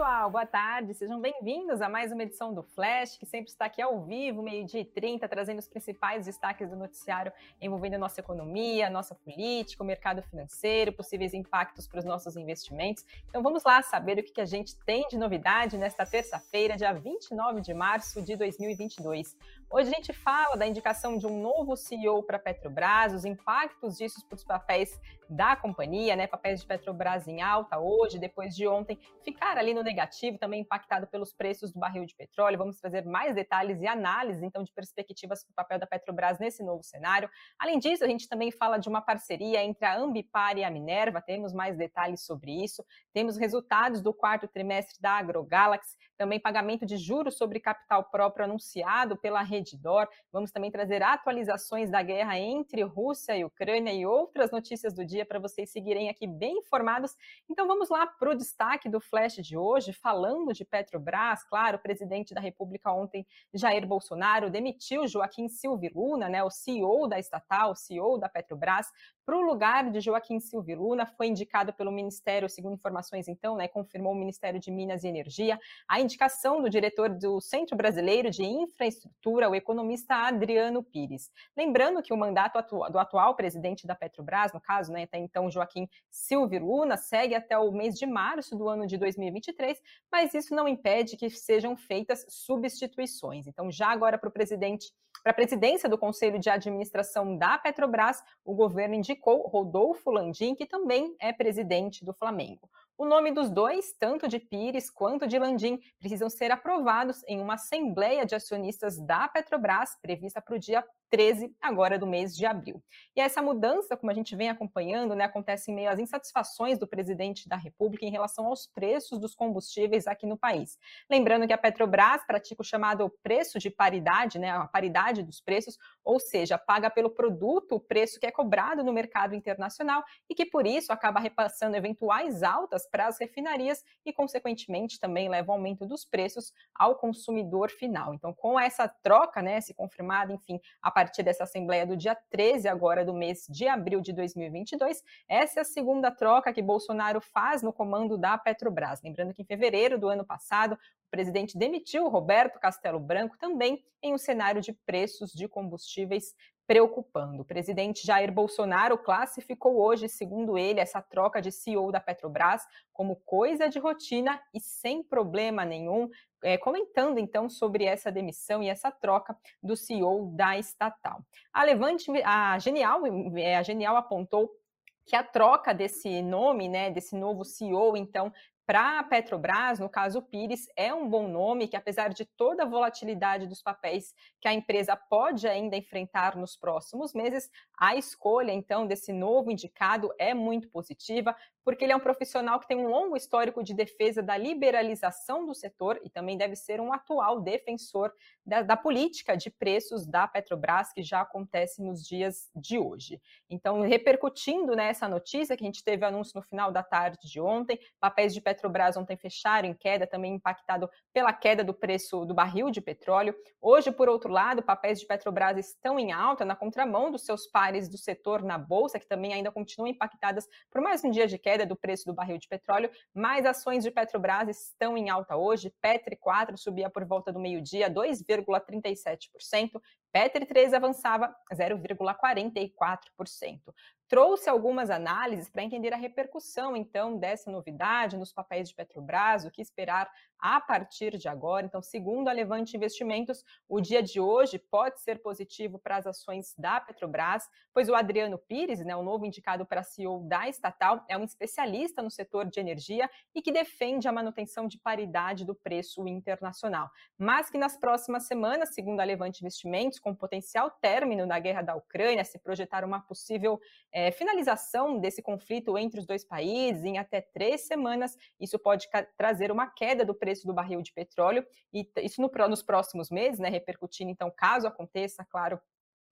pessoal, boa tarde, sejam bem-vindos a mais uma edição do Flash, que sempre está aqui ao vivo, meio-dia e 30, trazendo os principais destaques do noticiário envolvendo a nossa economia, a nossa política, o mercado financeiro, possíveis impactos para os nossos investimentos. Então vamos lá saber o que a gente tem de novidade nesta terça-feira, dia 29 de março de 2022. Hoje a gente fala da indicação de um novo CEO para a Petrobras, os impactos disso para os papéis da companhia, né? Papéis de Petrobras em alta hoje, depois de ontem ficar ali no negativo, também impactado pelos preços do barril de petróleo. Vamos trazer mais detalhes e análises, então, de perspectivas para o papel da Petrobras nesse novo cenário. Além disso, a gente também fala de uma parceria entre a Ambipar e a Minerva, temos mais detalhes sobre isso. Temos resultados do quarto trimestre da AgroGalaxy, também pagamento de juros sobre capital próprio anunciado pela Redditor. Vamos também trazer atualizações da guerra entre Rússia e Ucrânia e outras notícias do dia para vocês seguirem aqui bem informados. Então vamos lá para o destaque do Flash de hoje, falando de Petrobras. Claro, o presidente da República ontem, Jair Bolsonaro, demitiu Joaquim Silvio né, o CEO da estatal, CEO da Petrobras, para o lugar de Joaquim Silvio Luna, foi indicado pelo Ministério, segundo informações então, né, confirmou o Ministério de Minas e Energia, a indicação do diretor do Centro Brasileiro de Infraestrutura, o economista Adriano Pires. Lembrando que o mandato atu do atual presidente da Petrobras, no caso, né, até então Joaquim Silvio Luna, segue até o mês de março do ano de 2023, mas isso não impede que sejam feitas substituições. Então, já agora para o presidente para a presidência do Conselho de Administração da Petrobras, o governo indicou Rodolfo Landim, que também é presidente do Flamengo. O nome dos dois, tanto de Pires quanto de Landim, precisam ser aprovados em uma assembleia de acionistas da Petrobras, prevista para o dia 13 agora do mês de abril. E essa mudança, como a gente vem acompanhando, né, acontece em meio às insatisfações do presidente da República em relação aos preços dos combustíveis aqui no país. Lembrando que a Petrobras pratica o chamado preço de paridade, né, a paridade dos preços, ou seja, paga pelo produto o preço que é cobrado no mercado internacional e que por isso acaba repassando eventuais altas para as refinarias e consequentemente também leva ao aumento dos preços ao consumidor final. Então, com essa troca, né, se confirmada, enfim, a partir dessa Assembleia do dia 13 agora do mês de abril de 2022. Essa é a segunda troca que Bolsonaro faz no comando da Petrobras. Lembrando que em fevereiro do ano passado, o presidente demitiu Roberto Castelo Branco também em um cenário de preços de combustíveis preocupando. O presidente Jair Bolsonaro classificou hoje, segundo ele, essa troca de CEO da Petrobras como coisa de rotina e sem problema nenhum, é, comentando então sobre essa demissão e essa troca do CEO da estatal. A Levante, a Genial, é, a Genial apontou que a troca desse nome, né, desse novo CEO, então, para a Petrobras, no caso Pires, é um bom nome que, apesar de toda a volatilidade dos papéis que a empresa pode ainda enfrentar nos próximos meses, a escolha, então, desse novo indicado é muito positiva, porque ele é um profissional que tem um longo histórico de defesa da liberalização do setor e também deve ser um atual defensor da, da política de preços da Petrobras, que já acontece nos dias de hoje. Então, repercutindo nessa notícia, que a gente teve anúncio no final da tarde de ontem, papéis de Petrobras ontem fecharam em queda, também impactado pela queda do preço do barril de petróleo. Hoje, por outro lado, papéis de Petrobras estão em alta, na contramão dos seus pares do setor na Bolsa, que também ainda continuam impactadas por mais um dia de queda do preço do barril de petróleo. Mais ações de Petrobras estão em alta hoje. Petri 4 subia por volta do meio-dia 2,37%. Petri 3 avançava 0,44% trouxe algumas análises para entender a repercussão, então, dessa novidade nos papéis de Petrobras, o que esperar a partir de agora. Então, segundo a Levante Investimentos, o dia de hoje pode ser positivo para as ações da Petrobras, pois o Adriano Pires, né, o novo indicado para CEO da estatal, é um especialista no setor de energia e que defende a manutenção de paridade do preço internacional. Mas que nas próximas semanas, segundo a Levante Investimentos, com potencial término da guerra da Ucrânia, se projetar uma possível é, finalização desse conflito entre os dois países em até três semanas. Isso pode trazer uma queda do preço do barril de petróleo, e isso no, nos próximos meses, né, repercutindo, então, caso aconteça, claro,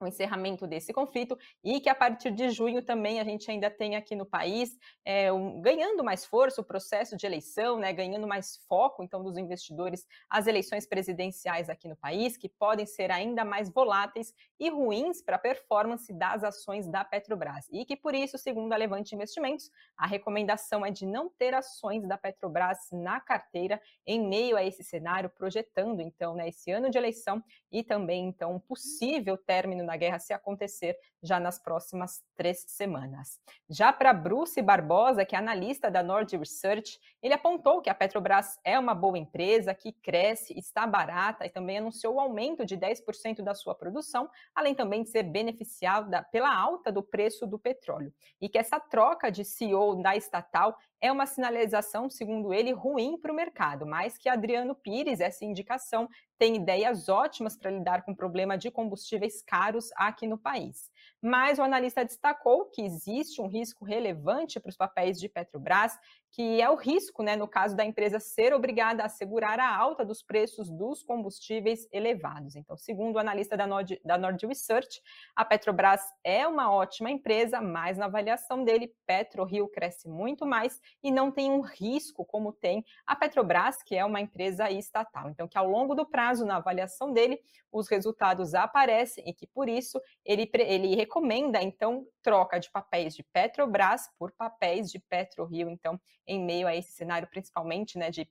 o encerramento desse conflito e que a partir de junho também a gente ainda tem aqui no país é, um, ganhando mais força o processo de eleição, né, ganhando mais foco então dos investidores as eleições presidenciais aqui no país, que podem ser ainda mais voláteis e ruins para a performance das ações da Petrobras. E que por isso, segundo a Levante Investimentos, a recomendação é de não ter ações da Petrobras na carteira em meio a esse cenário, projetando então né, esse ano de eleição e também então um possível término na guerra se acontecer já nas próximas três semanas. Já para Bruce Barbosa, que é analista da Nord Research, ele apontou que a Petrobras é uma boa empresa, que cresce, está barata e também anunciou o aumento de 10% da sua produção, além também de ser beneficiada pela alta do preço do petróleo. E que essa troca de CEO da estatal é uma sinalização, segundo ele, ruim para o mercado, mas que Adriano Pires, essa indicação, tem ideias ótimas para lidar com o problema de combustíveis caros aqui no país. Mas o analista destacou que existe um risco relevante para os papéis de Petrobras, que é o risco, né, no caso da empresa ser obrigada a assegurar a alta dos preços dos combustíveis elevados. Então, segundo o analista da Nord, da Nord Research, a Petrobras é uma ótima empresa, mas na avaliação dele, PetroRio cresce muito mais e não tem um risco como tem a Petrobras, que é uma empresa estatal. Então, que ao longo do prazo, na avaliação dele, os resultados aparecem e que por isso ele, ele recomenda então troca de papéis de Petrobras por papéis de PetroRio, então em meio a esse cenário principalmente, né, de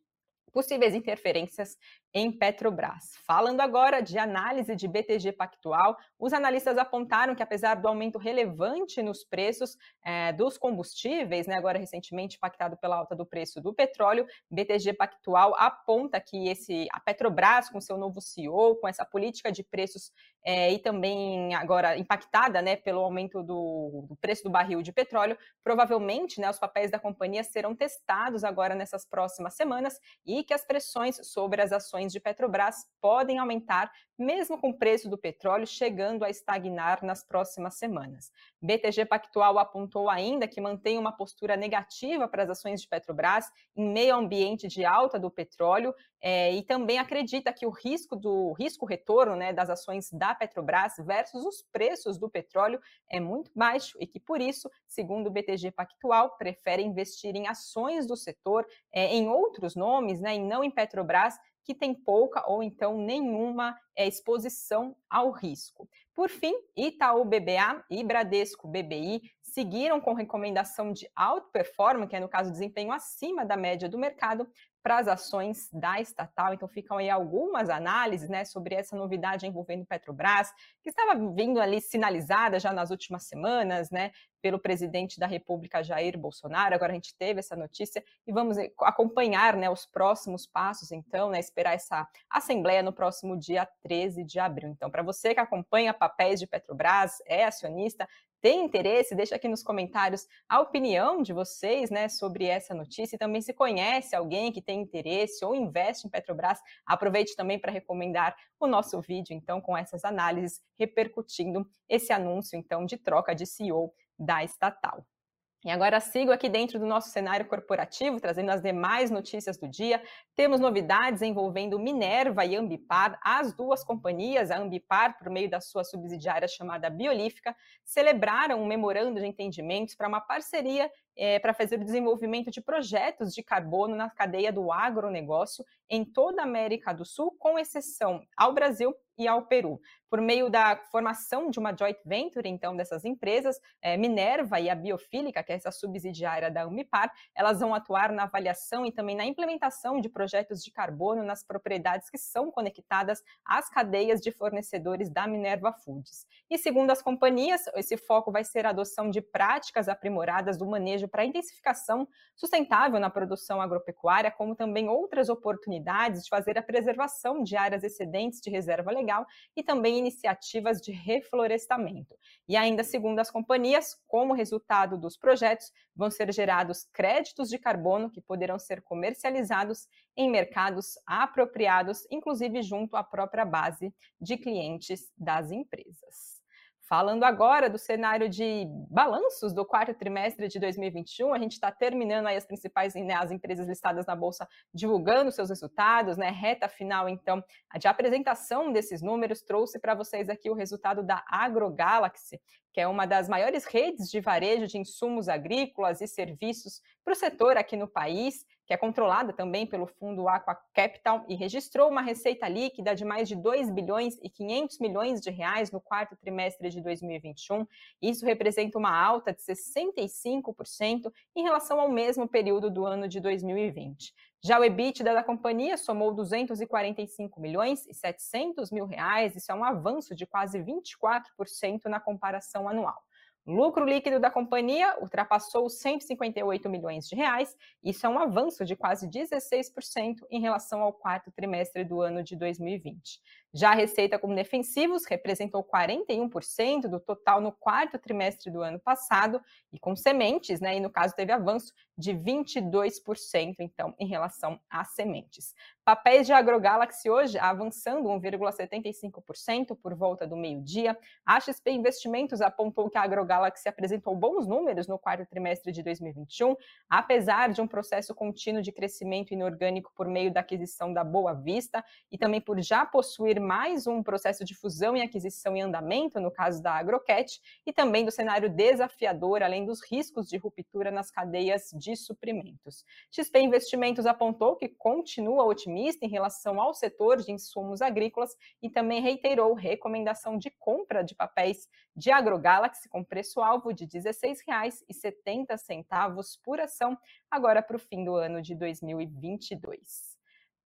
possíveis interferências em Petrobras. Falando agora de análise de BTG Pactual, os analistas apontaram que, apesar do aumento relevante nos preços é, dos combustíveis, né, agora recentemente impactado pela alta do preço do petróleo, BTG Pactual aponta que esse, a Petrobras, com seu novo CEO, com essa política de preços é, e também agora impactada né, pelo aumento do, do, preço do barril de petróleo, provavelmente né, os papéis da companhia serão testados agora nessas próximas semanas e que as pressões sobre as ações de Petrobras podem aumentar, mesmo com o preço do petróleo chegando a estagnar nas próximas semanas. BTG Pactual apontou ainda que mantém uma postura negativa para as ações de Petrobras em meio ao ambiente de alta do petróleo é, e também acredita que o risco do risco retorno né, das ações da Petrobras versus os preços do petróleo é muito baixo e que, por isso, segundo o BTG Pactual, prefere investir em ações do setor, é, em outros nomes, né, e não em Petrobras, que tem pouca ou então nenhuma é, exposição ao risco. Por fim, Itaú BBA e Bradesco BBI seguiram com recomendação de alto performance, que é no caso desempenho acima da média do mercado, para as ações da estatal. Então ficam aí algumas análises né, sobre essa novidade envolvendo Petrobras, que estava vindo ali sinalizada já nas últimas semanas, né, pelo presidente da República Jair Bolsonaro. Agora a gente teve essa notícia e vamos eh, acompanhar né, os próximos passos, então, né, esperar essa assembleia no próximo dia 13 de abril. Então, para você que acompanha papéis de Petrobras, é acionista, tem interesse, deixa aqui nos comentários a opinião de vocês né, sobre essa notícia e também se conhece alguém que tem interesse ou investe em Petrobras, aproveite também para recomendar o nosso vídeo, então, com essas análises repercutindo esse anúncio, então, de troca de CEO da estatal. E agora sigo aqui dentro do nosso cenário corporativo, trazendo as demais notícias do dia. Temos novidades envolvendo Minerva e Ambipar. As duas companhias, a Ambipar, por meio da sua subsidiária chamada Biolífica, celebraram um memorando de entendimentos para uma parceria é, para fazer o desenvolvimento de projetos de carbono na cadeia do agronegócio em toda a América do Sul, com exceção ao Brasil e ao Peru. Por meio da formação de uma joint venture, então, dessas empresas, é, Minerva e a Biofílica, que é essa subsidiária da Umipar, elas vão atuar na avaliação e também na implementação de projetos de carbono nas propriedades que são conectadas às cadeias de fornecedores da Minerva Foods. E segundo as companhias, esse foco vai ser a adoção de práticas aprimoradas do manejo para intensificação sustentável na produção agropecuária, como também outras oportunidades de fazer a preservação de áreas excedentes de reserva legal e também iniciativas de reflorestamento. E ainda segundo as companhias, como resultado dos projetos, vão ser gerados créditos de carbono que poderão ser comercializados em mercados apropriados, inclusive junto à própria base de clientes das empresas. Falando agora do cenário de balanços do quarto trimestre de 2021, a gente está terminando aí as principais né, as empresas listadas na Bolsa divulgando seus resultados, né? Reta final, então, de apresentação desses números, trouxe para vocês aqui o resultado da AgroGalaxy, que é uma das maiores redes de varejo de insumos agrícolas e serviços para o setor aqui no país que é controlada também pelo fundo Aqua Capital e registrou uma receita líquida de mais de 2 bilhões e 500 milhões de reais no quarto trimestre de 2021. Isso representa uma alta de 65% em relação ao mesmo período do ano de 2020. Já o EBITDA da companhia somou 245 milhões e 700 mil reais, isso é um avanço de quase 24% na comparação anual. Lucro líquido da companhia ultrapassou os 158 milhões de reais. Isso é um avanço de quase 16% em relação ao quarto trimestre do ano de 2020. Já a receita com defensivos representou 41% do total no quarto trimestre do ano passado e com sementes, né, e no caso teve avanço de 22%, então, em relação às sementes. Papéis de AgroGalaxy hoje avançando 1,75% por volta do meio-dia. A XP Investimentos apontou que a AgroGalaxy apresentou bons números no quarto trimestre de 2021, apesar de um processo contínuo de crescimento inorgânico por meio da aquisição da Boa Vista e também por já possuir mais um processo de fusão e aquisição em andamento, no caso da Agrocat, e também do cenário desafiador, além dos riscos de ruptura nas cadeias de suprimentos. XP Investimentos apontou que continua otimista em relação ao setor de insumos agrícolas e também reiterou recomendação de compra de papéis de AgroGalaxy com preço-alvo de R$ 16,70 por ação, agora para o fim do ano de 2022.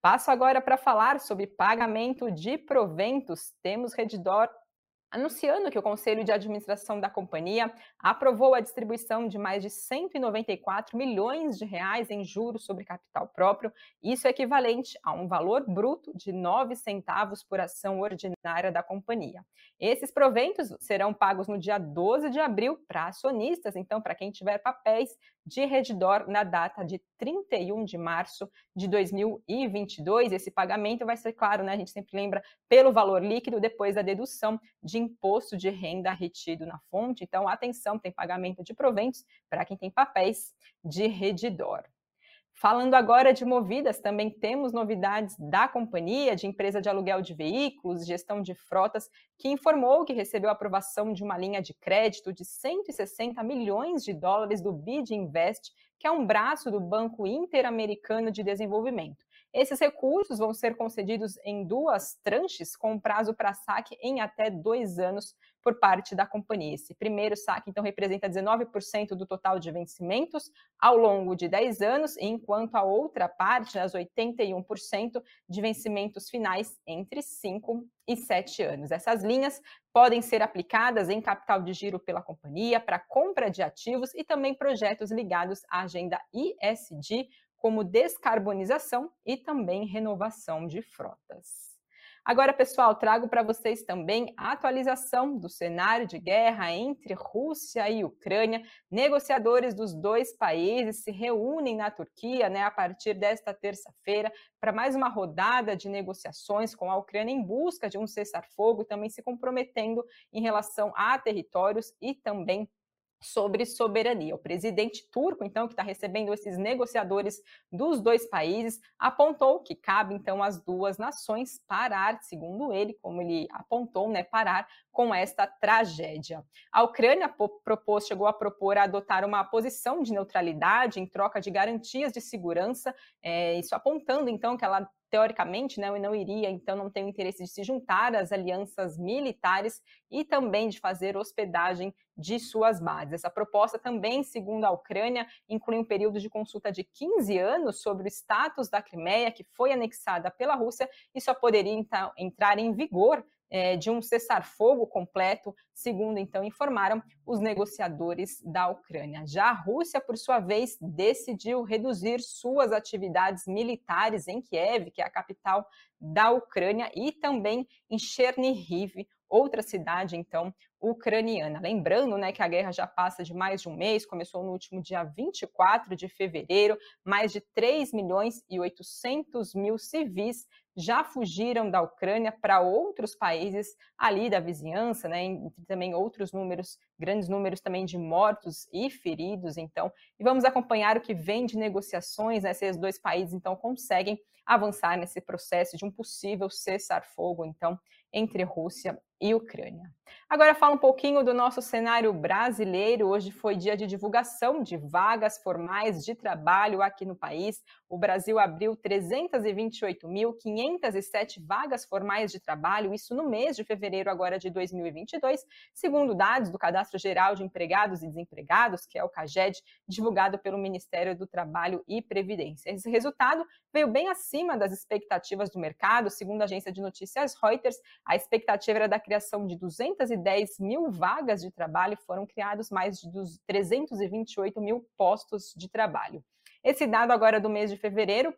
Passo agora para falar sobre pagamento de proventos. Temos Redditor anunciando que o Conselho de Administração da companhia aprovou a distribuição de mais de 194 milhões de reais em juros sobre capital próprio, isso é equivalente a um valor bruto de 9 centavos por ação ordinária da companhia. Esses proventos serão pagos no dia 12 de abril para acionistas, então para quem tiver papéis de Redditor na data de 31 de março de 2022. Esse pagamento vai ser, claro, né, a gente sempre lembra, pelo valor líquido depois da dedução de imposto de renda retido na fonte. Então, atenção, tem pagamento de proventos para quem tem papéis de Redditor. Falando agora de movidas, também temos novidades da companhia de empresa de aluguel de veículos, gestão de frotas, que informou que recebeu aprovação de uma linha de crédito de 160 milhões de dólares do BID Invest, que é um braço do Banco Interamericano de Desenvolvimento. Esses recursos vão ser concedidos em duas tranches, com prazo para saque em até dois anos por parte da companhia. Esse primeiro saque, então, representa 19% do total de vencimentos ao longo de 10 anos, enquanto a outra parte, as 81% de vencimentos finais entre 5 e 7 anos. Essas linhas podem ser aplicadas em capital de giro pela companhia para compra de ativos e também projetos ligados à agenda ISD, como descarbonização e também renovação de frotas. Agora, pessoal, trago para vocês também a atualização do cenário de guerra entre Rússia e Ucrânia. Negociadores dos dois países se reúnem na Turquia né, a partir desta terça-feira para mais uma rodada de negociações com a Ucrânia em busca de um cessar-fogo, também se comprometendo em relação a territórios e também sobre soberania. O presidente turco, então, que está recebendo esses negociadores dos dois países, apontou que cabe, então, às duas nações parar, segundo ele, como ele apontou, né, parar com esta tragédia. A Ucrânia propôs, chegou a propor a adotar uma posição de neutralidade em troca de garantias de segurança, é, isso apontando, então, que ela teoricamente, né, não iria, então não tem o interesse de se juntar às alianças militares e também de fazer hospedagem de suas bases. Essa proposta também, segundo a Ucrânia, inclui um período de consulta de 15 anos sobre o status da Crimeia, que foi anexada pela Rússia e só poderia então, entrar em vigor é, de um cessar-fogo completo, segundo então informaram os negociadores da Ucrânia. Já a Rússia, por sua vez, decidiu reduzir suas atividades militares em Kiev, que é a capital da Ucrânia, e também em Chernihiv, outra cidade, então, ucraniana. Lembrando né, que a guerra já passa de mais de um mês, começou no último dia 24 de fevereiro, mais de 3 milhões e 800 mil civis já fugiram da Ucrânia para outros países ali da vizinhança, né? Entre também outros números, grandes números também de mortos e feridos, então. E vamos acompanhar o que vem de negociações, né? Se os dois países então conseguem avançar nesse processo de um possível cessar-fogo, então, entre Rússia e Ucrânia. Agora fala um pouquinho do nosso cenário brasileiro. Hoje foi dia de divulgação de vagas formais de trabalho aqui no país. O Brasil abriu 328.507 vagas formais de trabalho, isso no mês de fevereiro agora de 2022, segundo dados do Cadastro Geral de Empregados e Desempregados, que é o CAGED, divulgado pelo Ministério do Trabalho e Previdência. Esse resultado veio bem acima das expectativas do mercado, segundo a agência de notícias Reuters, a expectativa era da criação de 210 mil vagas de trabalho, foram criados mais de 328 mil postos de trabalho. Esse dado agora do mês de fevereiro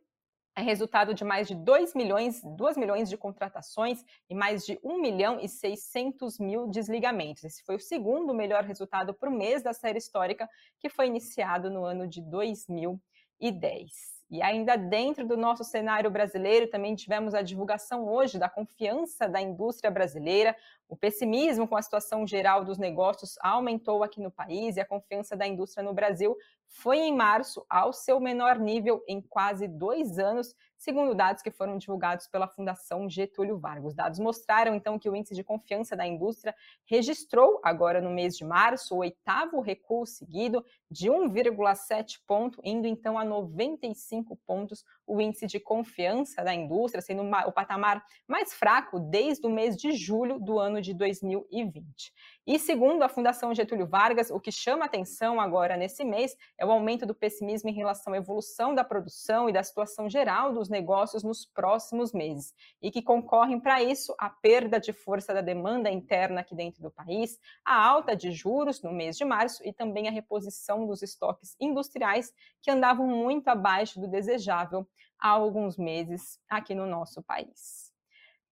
é resultado de mais de 2 milhões, 2 milhões de contratações e mais de 1 milhão e 600 mil desligamentos. Esse foi o segundo melhor resultado para o mês da série histórica, que foi iniciado no ano de 2010. E ainda dentro do nosso cenário brasileiro, também tivemos a divulgação hoje da confiança da indústria brasileira. O pessimismo com a situação geral dos negócios aumentou aqui no país e a confiança da indústria no Brasil foi em março ao seu menor nível em quase dois anos, segundo dados que foram divulgados pela Fundação Getúlio Vargas. Os dados mostraram, então, que o índice de confiança da indústria registrou, agora no mês de março, o oitavo recuo seguido de 1,7 ponto, indo então a 95 pontos o índice de confiança da indústria, sendo o patamar mais fraco desde o mês de julho do ano de 2020. E segundo a Fundação Getúlio Vargas, o que chama atenção agora nesse mês é o aumento do pessimismo em relação à evolução da produção e da situação geral dos negócios nos próximos meses, e que concorrem para isso a perda de força da demanda interna aqui dentro do país, a alta de juros no mês de março e também a reposição dos estoques industriais que andavam muito abaixo do desejável há alguns meses aqui no nosso país.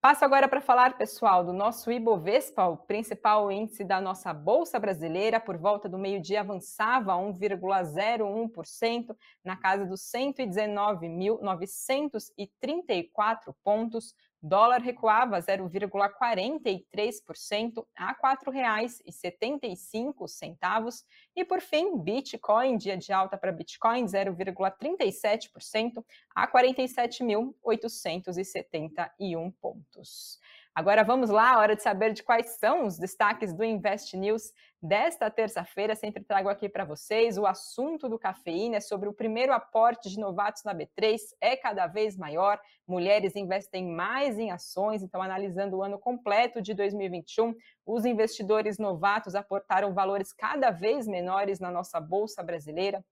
Passo agora para falar, pessoal, do nosso Ibovespa, o principal índice da nossa Bolsa Brasileira, por volta do meio-dia avançava 1,01%, na casa dos 119.934 pontos, Dólar recuava 0,43% a R$ 4,75. E por fim, Bitcoin, dia de alta para Bitcoin, 0,37% a 47.871 pontos. Agora vamos lá, hora de saber de quais são os destaques do Invest News desta terça-feira. Sempre trago aqui para vocês o assunto do cafeína é sobre o primeiro aporte de novatos na B3 é cada vez maior. Mulheres investem mais em ações, então analisando o ano completo de 2021, os investidores novatos aportaram valores cada vez menores na nossa bolsa brasileira.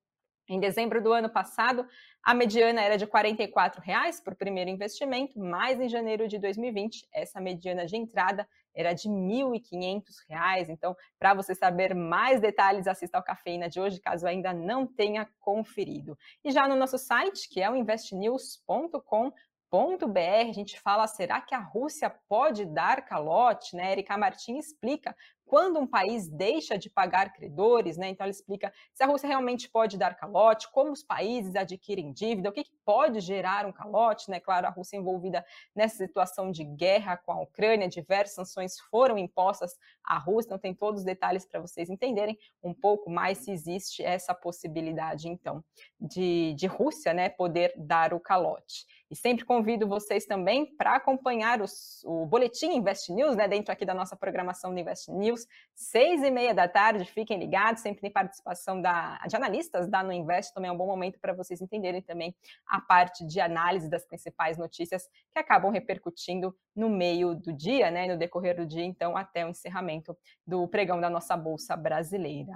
Em dezembro do ano passado, a mediana era de R$ 44,00 por primeiro investimento, mas em janeiro de 2020, essa mediana de entrada era de R$ 1.500. Então, para você saber mais detalhes, assista ao Cafeína de hoje, caso ainda não tenha conferido. E já no nosso site, que é o investnews.com, .br, a gente fala, será que a Rússia pode dar calote? Né? Erika Martins explica quando um país deixa de pagar credores, né? Então ela explica se a Rússia realmente pode dar calote, como os países adquirem dívida, o que, que pode gerar um calote, né? Claro, a Rússia envolvida nessa situação de guerra com a Ucrânia, diversas sanções foram impostas à Rússia, então tem todos os detalhes para vocês entenderem um pouco mais se existe essa possibilidade, então, de, de Rússia, né, poder dar o calote. E sempre convido vocês também para acompanhar os, o Boletim Invest News, né, dentro aqui da nossa programação do Invest News, seis e meia da tarde, fiquem ligados, sempre tem participação da, de analistas da No Invest, também é um bom momento para vocês entenderem também a parte de análise das principais notícias que acabam repercutindo no meio do dia, né, no decorrer do dia, então, até o encerramento do pregão da nossa Bolsa Brasileira.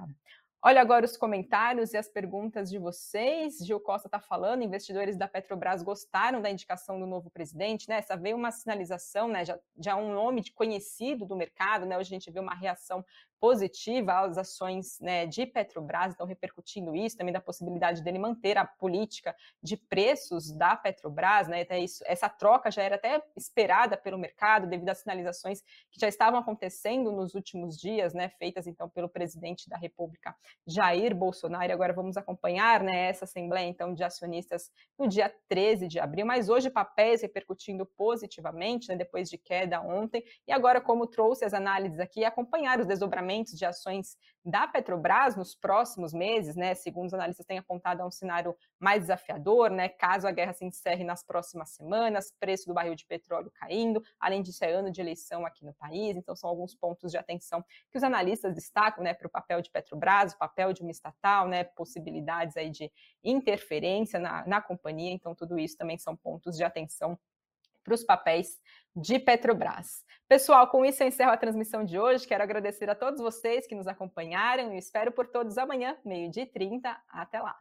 Olha agora os comentários e as perguntas de vocês. Gil Costa está falando, investidores da Petrobras gostaram da indicação do novo presidente, né? Essa veio uma sinalização, né? Já, já um nome conhecido do mercado, né? Hoje a gente vê uma reação positiva às ações né, de Petrobras, então repercutindo isso, também da possibilidade dele manter a política de preços da Petrobras, né? Até isso, essa troca já era até esperada pelo mercado devido às sinalizações que já estavam acontecendo nos últimos dias, né? Feitas então pelo presidente da República, Jair Bolsonaro. Agora vamos acompanhar né, essa assembleia então de acionistas no dia 13 de abril, mas hoje papéis repercutindo positivamente, né, depois de queda ontem. E agora, como trouxe as análises aqui, acompanhar os desdobramentos de ações da Petrobras nos próximos meses, né? Segundo os analistas têm apontado a um cenário mais desafiador, né? Caso a guerra se encerre nas próximas semanas, preço do barril de petróleo caindo, além disso é ano de eleição aqui no país, então são alguns pontos de atenção que os analistas destacam, né, para o papel de Petrobras, o papel de uma estatal, né, possibilidades aí de interferência na, na companhia, então tudo isso também são pontos de atenção para os papéis de Petrobras. Pessoal, com isso eu encerro a transmissão de hoje. Quero agradecer a todos vocês que nos acompanharam e espero por todos amanhã, meio-dia e 30. Até lá.